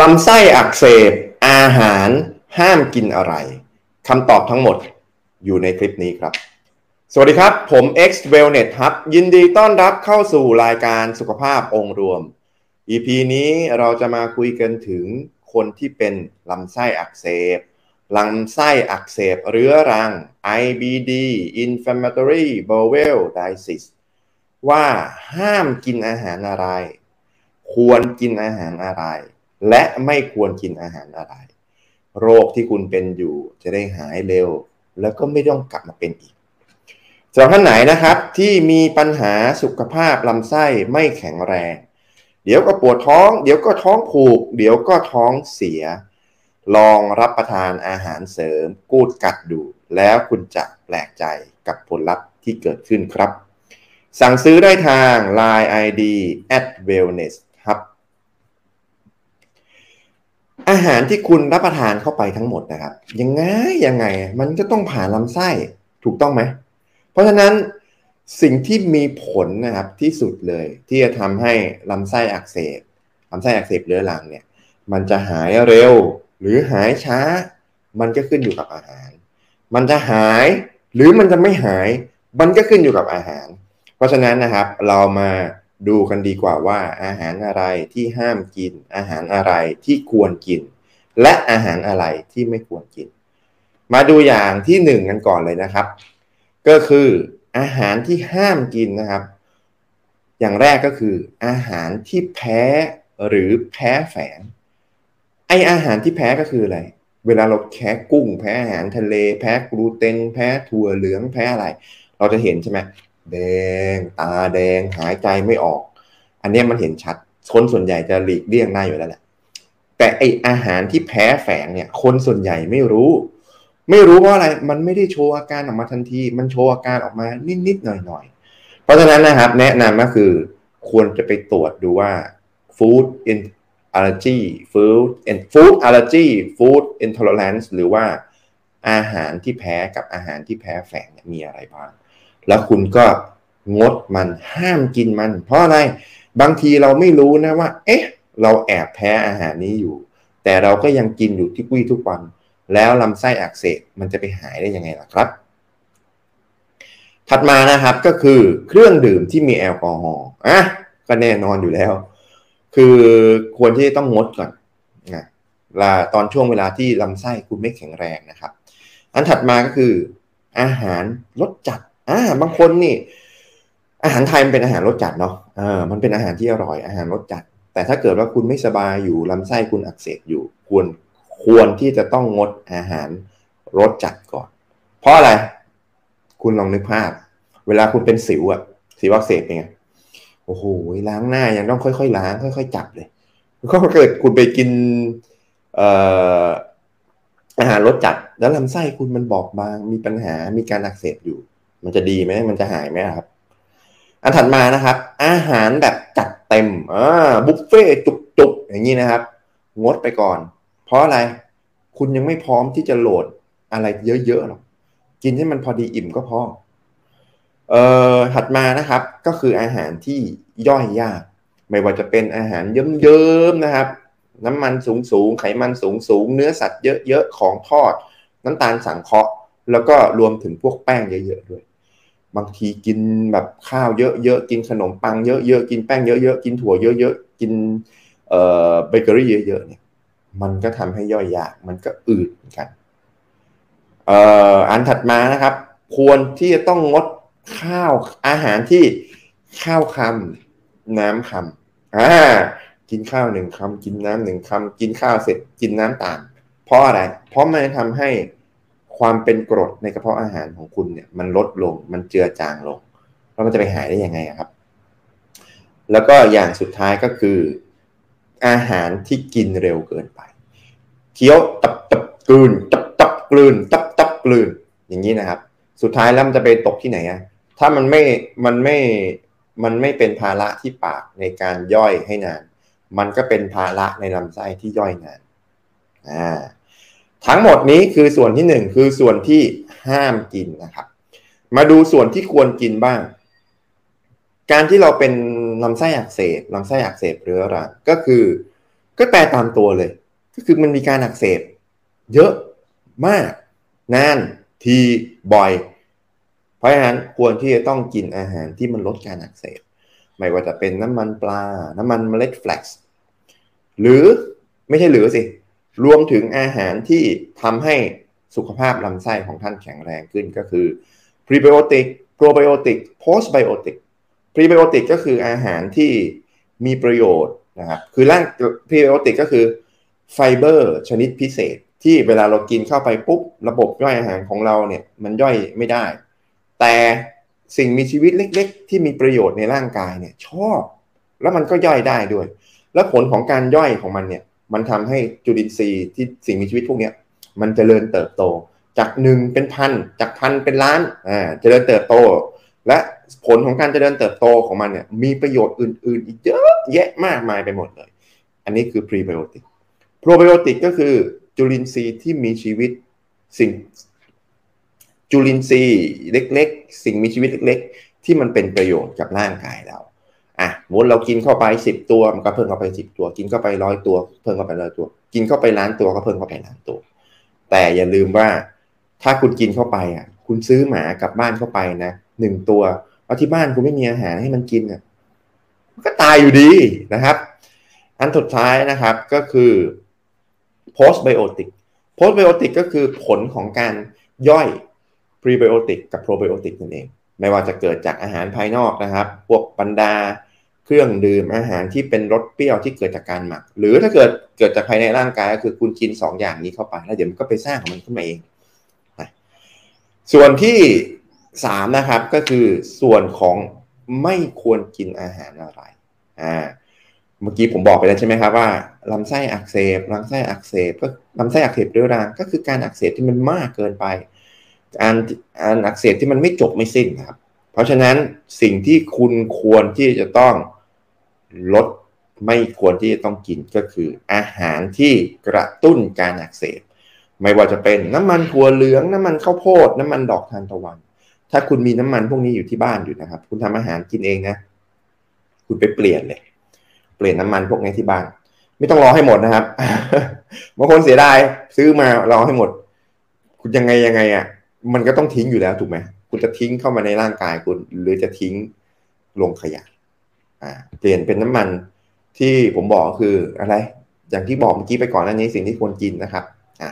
ลำไส้อักเสบ อาหาร ห้ามกินอะไรคำตอบทั้งหมดอยู่ในคลิปนี้ครับ สวัสดีครับ ผม X Wellness ครับยินดีต้อนรับเข้าสู่รายการสุขภาพองค์รวม EP นี้เราจะมาคุยกันถึงคนที่เป็นลำไส้อักเสบลำไส้อักเสบเรื้อรัง IBD Inflammatory Bowel Disease ว่าห้ามกินอาหารอะไร ควรกินอาหารอะไร และไม่ควรกินอาหารอะไร โรคที่คุณเป็นอยู่จะได้หายเร็ว แล้วก็ไม่ต้องกลับมาเป็นอีกสำหรับท่านไหนนะครับที่มีปัญหาสุขภาพลำไส้ไม่แข็งแรง เดี๋ยวก็ปวดท้อง เดี๋ยวก็ท้องผูก เดี๋ยวก็ท้องเสีย ลองรับประทานอาหารเสริม กูดกัดดู แล้วคุณจะแปลกใจกับผลลัพธ์ที่เกิดขึ้นครับ สั่งซื้อได้ทาง Line ID at wellness ครับ อาหารที่คุณรับประทานเข้าไปทั้งหมดนะครับ ยังไงยังไง มันก็ต้องผ่านลำไส้ถูกต้องไหม เพราะฉะนั้นสิ่งที่มีผลนะครับที่สุดเลย ที่จะทำให้ลำไส้อักเสบลำไส้อักเสบเรื้อรังเนี่ยมันจะหายเร็วหรือหายช้า มันก็ขึ้นอยู่กับอาหาร มันจะหายหรือมันจะไม่หาย มันก็ขึ้นอยู่กับอาหาร เพราะฉะนั้นนะครับเรามา ดูกันดีกว่าว่าอาหารอะไรที่ห้ามกิน อาหารอะไรที่ควรกิน และอาหารอะไรที่ไม่ควรกิน มาดูอย่างที่หนึ่งกันก่อนเลยนะครับ ก็คืออาหารที่ห้ามกินนะครับ อย่างแรกก็คือ อาหารที่แพ้หรือแพ้แฝงไออาหารที่แพ้ก็คืออะไร เวลาเราแพ้กุ้ง แพ้อาหารทะเล แพ้กลูเตน แพ้ถั่วเหลืองแพ้อะไร เราจะเห็นใช่ไหม แดง ตาแดงหายใจไม่ออก อันนี้มันเห็นชัด คนส่วนใหญ่จะหลีกเลี่ยงได้อยู่แล้วแหละ แต่ไออาหารที่แพ้แฝงเนี่ย คนส่วนใหญ่ไม่รู้ ไม่รู้เพราะอะไร มันไม่ได้โชว์อาการออกมาทันที มันโชว์อาการออกมานิดๆหน่อยๆ เพราะฉะนั้นนะครับ แนะนำก็คือควรจะไปตรวจดูว่า food in allergy food food allergy food intolerance หรือว่าอาหารที่แพ้กับอาหารที่แพ้แฝงมีอะไรบ้าง แล้วคุณก็งดมันห้ามกินมัน เพราะอะไรบางทีเราไม่รู้นะว่า เอ๊ะ เราแอบแพ้อาหารนี้อยู่ แต่เราก็ยังกินอยู่ทุกวี่ทุกวัน แล้วลำไส้อักเสบมันจะไปหายได้ยังไงล่ะครับ ถัดมานะครับก็คือเครื่องดื่มที่มีแอลกอฮอล์อะก็แน่นอนอยู่แล้ว คือควรที่ต้องงดก่อนนะลาตอนช่วงเวลาที่ลำไส้คุณไม่แข็งแรงนะครับ อันถัดมาก็คืออาหารรสจัด อ่าบางคนนี่ อาหารไทยมันเป็นอาหารรสจัดเนาะอ่ามันเป็นอาหารที่อร่อยอาหารรสจัด แต่ถ้าเกิดว่าคุณไม่สบายอยู่ลำไส้คุณอักเสบอยู่ ควรควรที่จะต้องงดอาหารรสจัดก่อน เพราะอะไร คุณลองนึกภาพ เวลาคุณเป็นสิวอะสิวอักเสบเป็นไงโอ้โหล้างหน้ายังต้องค่อยๆล้างค่อยๆจับเลยก็เกิดคุณไปกินเอ่ออาหารรสจัด แล้วลำไส้คุณมันบอบบางมีปัญหามีการอักเสบอยู่ มันจะดีไหมมันจะหายไหมครับ อันถัดมานะครับ อาหารแบบจัดเต็มอ่าบุฟเฟ่จุกๆอย่างนี้นะครับ งดไปก่อน เพราะอะไรคุณยังไม่พร้อมที่จะโหลดอะไรเยอะๆหรอกกินให้มันพอดีอิ่มก็พอเอ่อถัดมานะครับก็คืออาหารที่ย่อยยาก ไม่ว่าจะเป็นอาหารเยิ้มๆนะครับ น้ำมันสูงๆไขมันสูงๆเนื้อสัตว์เยอะๆของทอด น้ำตาลสังเคราะห์แล้วก็รวมถึงพวกแป้งเยอะๆด้วย บางทีกินแบบข้าวเยอะๆกินขนมปังเยอะๆกินแป้งเยอะๆกินถั่วเยอะๆกินเอ่อเบเกอรี่เยอะๆเนี่ยมันก็ทำให้ย่อยยากมันก็อืดเหมือนกันเอ่ออันถัดมานะครับ ควรที่จะต้องงดข้าวอาหารที่ข้าวคำน้ำคำอ่ากินข้าวหนึ่งคำกินน้ำหนึ่งคำกินข้าวเสร็จกินน้ำตาม เพราะอะไร เพราะมันทำให้ ความเป็นกรดในกระเพาะอาหารของคุณเนี่ย มันลดลงมันเจือจางลง แล้วมันจะไปหายได้ยังไงครับ แล้วก็อย่างสุดท้ายก็คือ อาหารที่กินเร็วเกินไปเคี้ยวตับตับกลืนตับตับกลืนตับตับกลืนอย่างนี้นะครับ สุดท้ายแล้วมันจะไปตกที่ไหนอะถ้ามันไม่มันไม่มันไม่เป็นภาระที่ปากในการย่อยให้นาน มันก็เป็นภาระในลำไส้ที่ย่อยนานอ่า ทั้งหมดนี้คือส่วนที่หนึ่งคือส่วนที่ห้ามกินนะครับ มาดูส่วนที่ควรกินบ้าง การที่เราเป็นลำไส้อักเสบลำไส้อักเสบเรื้อรังก็คือ ก็แปลตามตัวเลย ก็คือมันมีการอักเสบ เยอะมากนานทีบ่อย เพราะฉะนั้นควรที่จะต้องกินอาหารที่มันลดการอักเสบ ไม่ว่าจะเป็นน้ำมันปลา น้ำมันเมล็ดแฟลกซ์หรือไม่ใช่หรือสิ รวมถึงอาหารที่ทำให้สุขภาพลำไส้ของท่านแข็งแรงขึ้นก็คือพรีไบโอติกโปรไบโอติกโพสต์ไบโอติกพรีไบโอติกก็คืออาหารที่มีประโยชน์นะครับคือร่างพรีไบโอติกก็คือไฟเบอร์ชนิดพิเศษ ที่เวลาเรากินเข้าไปปุ๊บ ระบบย่อยอาหารของเราเนี่ยมันย่อยไม่ได้ แต่สิ่งมีชีวิตเล็ก ๆ ที่มีประโยชน์ในร่างกายเนี่ยชอบ แล้วมันก็ย่อยได้ด้วย แล้วผลของการย่อยของมันเนี่ย มันทำให้จุลินทรีย์ที่สิ่งมีชีวิตพวกนี้มันเจริญเติบโต จากหนึ่งเป็นพันจากพันเป็นล้านอ่าเจริญเติบโต และผลของการเจริญเติบโตของมันเนี่ยมีประโยชน์อื่น ๆ อีกเยอะแยะมากมายไปหมดเลย อันนี้คือพรีไบโอติกโปรไบโอติกก็คือจุลินทรีย์ที่มีชีวิตสิ่งจุลินทรีย์เล็ก ๆ สิ่งมีชีวิตเล็ก ๆ ที่มันเป็นประโยชน์กับร่างกายเรา อะมดเรากินเข้าไปสิบตัวมันก็เพิ่มเข้าไปสิบตัว กินเข้าไปร้อยตัว เพิ่มเข้าไปร้อยตัว กินเข้าไปล้านตัวก็เพิ่มเข้าไปล้านตัว แต่อย่าลืมว่าถ้าคุณกินเข้าไปอะ คุณซื้อหมากลับบ้านเข้าไปนะหนึ่งตัวเอาที่บ้านคุณไม่มีอาหารให้มันกินอะมันก็ตายอยู่ดีนะครับ อันสุดท้ายนะครับก็คือ postbiotic postbiotic ก็คือผลของการย่อย prebiotic กับ probiotic นั่นเอง ไม่ว่าจะเกิดจากอาหารภายนอกนะครับ พวกบรรดา เครื่องดื่มอาหารที่เป็นรสเปรี้ยวที่เกิดจากการหมัก หรือถ้าเกิดเกิดจากภายในร่างกายก็คือคุณกิน2ออย่างนี้เข้าไป แล้วเดี๋ยวมันก็ไปสร้างของมันขึ้นมาเองส่วนที่3นะครับก็คือส่วนของไม่ควรกินอาหารอะไรอ่าเมื่อกี้ผมบอกไปแล้วใช่ไหมครับว่าลำไส้อักเสบลำไส้อักเสบก็ลำไส้อักเสบเรื้อรังก็คือการอักเสบที่มันมากเกินไปการการอักเสบที่มันไม่จบไม่สิ้นครับ เพราะฉะนั้นสิ่งที่คุณควรที่จะต้องลดไม่ควรที่จะต้องกินก็คืออาหารที่กระตุ้นการอักเสบ ไม่ว่าจะเป็นน้ำมันถั่วเหลืองน้ำมันข้าวโพดน้ำมันดอกทานตะวัน ถ้าคุณมีน้ำมันพวกนี้อยู่ที่บ้านอยู่นะครับ คุณทำอาหารกินเองนะ คุณไปเปลี่ยนเลย เปลี่ยนน้ำมันพวกนี้ที่บ้าน ไม่ต้องรอให้หมดนะครับบางคนเสียดายซื้อมารอให้หมด คุณยังไงยังไงอะ มันก็ต้องทิ้งอยู่แล้วถูกไหม คุณจะทิ้งเข้ามาในร่างกายคุณ หรือจะทิ้งลงขยะอ่าเปลี่ยนเป็นน้ำมันที่ผมบอกคืออะไร อย่างที่บอกเมื่อกี้ไปก่อนอันนี้สิ่งที่ควรกินนะครับอ่า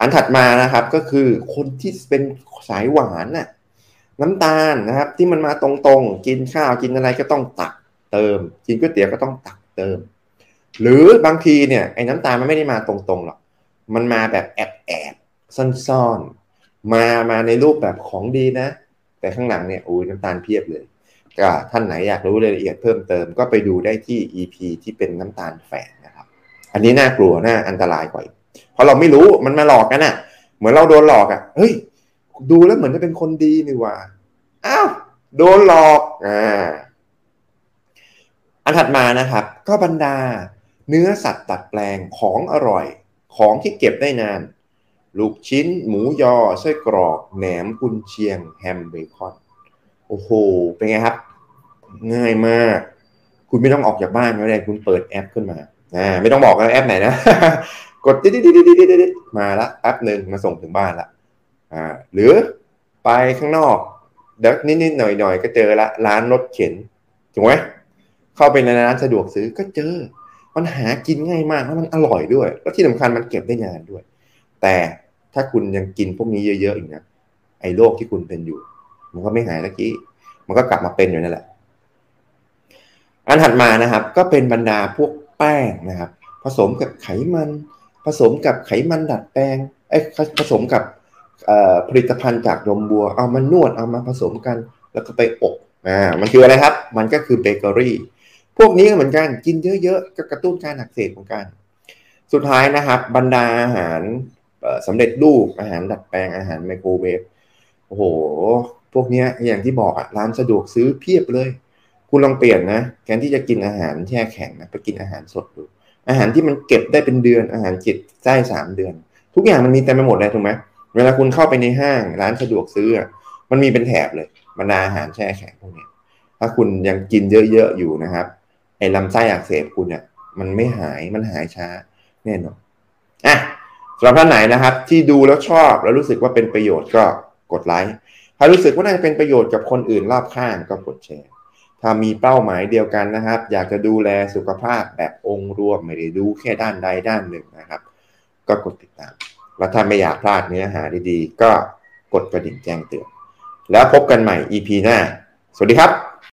อันถัดมานะครับก็คือคนที่เป็นสายหวานน่ะน้ำตาลนะครับ ที่มันมาตรงๆ กินข้าวกินอะไรก็ต้องตักเติม กินก๋วยเตี๋ยวก็ต้องตักเติม หรือบางทีเนี่ยไอ้น้ำตาลมันไม่ได้มาตรงๆหรอกมันมาแบบแอบแอบซ่อน มามาในรูปแบบของดีนะ แต่ข้างหลังเนี่ยอุ้ยน้ำตาลเพียบเลยก็ท่านไหนอยากรู้รายละเอียดเพิ่มเติมก็ไปดูได้ที่ EP ที่เป็นน้ำตาลแฝงนะครับ อันนี้น่ากลัวน่าอันตรายกว่าเพราะเราไม่รู้มันมาหลอกกันอะ่ะ เหมือนเราโดนหลอกอะ่ะเฮ้ยดูแล้วเหมือนจะเป็นคนดีนี่ว่าอ้าวโดนหลอกอ่าอันถัดมานะครับ ก็บรรดาเนื้อสัตว์ดัดแปลงของอร่อยของที่เก็บได้นาน ลูกชิ้น หมูยอไส้กรอกแหนมกุนเชียง แฮมเบคอน โอ้โห เป็นไงครับ ง่ายมาก คุณไม่ต้องออกจากบ้านก็ได้คุณเปิดแอปขึ้นมาอ่าไม่ต้องบอกว่าแอปไหนนะ กดดิดดิดดิดดิดดิดมาละแอปหนึ่งมาส่งถึงบ้านละอ่าหรือไปข้างนอกเด็กนิดๆหน่อยๆ ก็เจอละร้านรถเข็นถูกไหมเข้าไปในร้านสะดวกซื้อก็เจอ มันหากินง่ายมากแล้วมันอร่อยด้วย แล้วที่สำคัญมันเก็บได้นานด้วย แต่ถ้าคุณยังกินพวกนี้เยอะๆอีกนะไอ้โรคที่คุณเป็นอยู่ มันก็ไม่หายตะกี้มันก็กลับมาเป็นอยู่นั่นแหละ อันถัดมานะครับ ก็เป็นบรรดาพวกแป้งนะครับ ผสมกับไขมัน ผสมกับไขมันดัดแปลงไอ้ผสมกับผลิตภัณฑ์จากนมบัว เอามานวดเอามาผสมกัน แล้วก็ไปอบอ่ามันคืออะไรครับ มันก็คือเบเกอรี่พวกนี้ก็เหมือนกันกินเยอะๆก็กระตุ้นการอักเสบของกัน สุดท้ายนะครับ บรรดาอาหาร สำเร็จรูปอาหารดัดแปลงอาหารไมโครเวฟโอ้โห พวกนี้อย่างที่บอกอะร้านสะดวกซื้อเพียบเลย คุณลองเปลี่ยนนะแทนที่จะกินอาหารแช่แข็งนะไปกินอาหารสดดู อาหารที่มันเก็บได้เป็นเดือน อาหารเก็บได้สามเดือน ทุกอย่างมันมีเต็มไปหมดเลยถูกไหมเวลาคุณเข้าไปในห้างร้านสะดวกซื้อ มันมีเป็นแถบเลยบรรดาอาหารแช่แข็งพวกนี้ถ้าคุณยังกินเยอะๆอยู่นะครับไอ้ลำไส้อักเสบคุณเนี่ยมันไม่หายมันหายช้าแน่นอนอะ สำหรับท่านไหนนะครับ ที่ดูแล้วชอบแล้วรู้สึกว่าเป็นประโยชน์ก็กดไลค์ถ้ารู้สึกว่าน่าจะเป็นประโยชน์กับคนอื่นรอบข้างก็กดแชร์ ถ้ามีเป้าหมายเดียวกันนะครับ อยากจะดูแลสุขภาพแบบองค์รวมไม่ได้ดูแค่ด้านใดด้านหนึ่งนะครับ ก็กดติดตาม แล้วถ้าไม่อยากพลาดเนื้อหาดีๆ ก็กดกระดิ่งแจ้งเตือน แล้วพบกันใหม่ EP หน้า สวัสดีครับ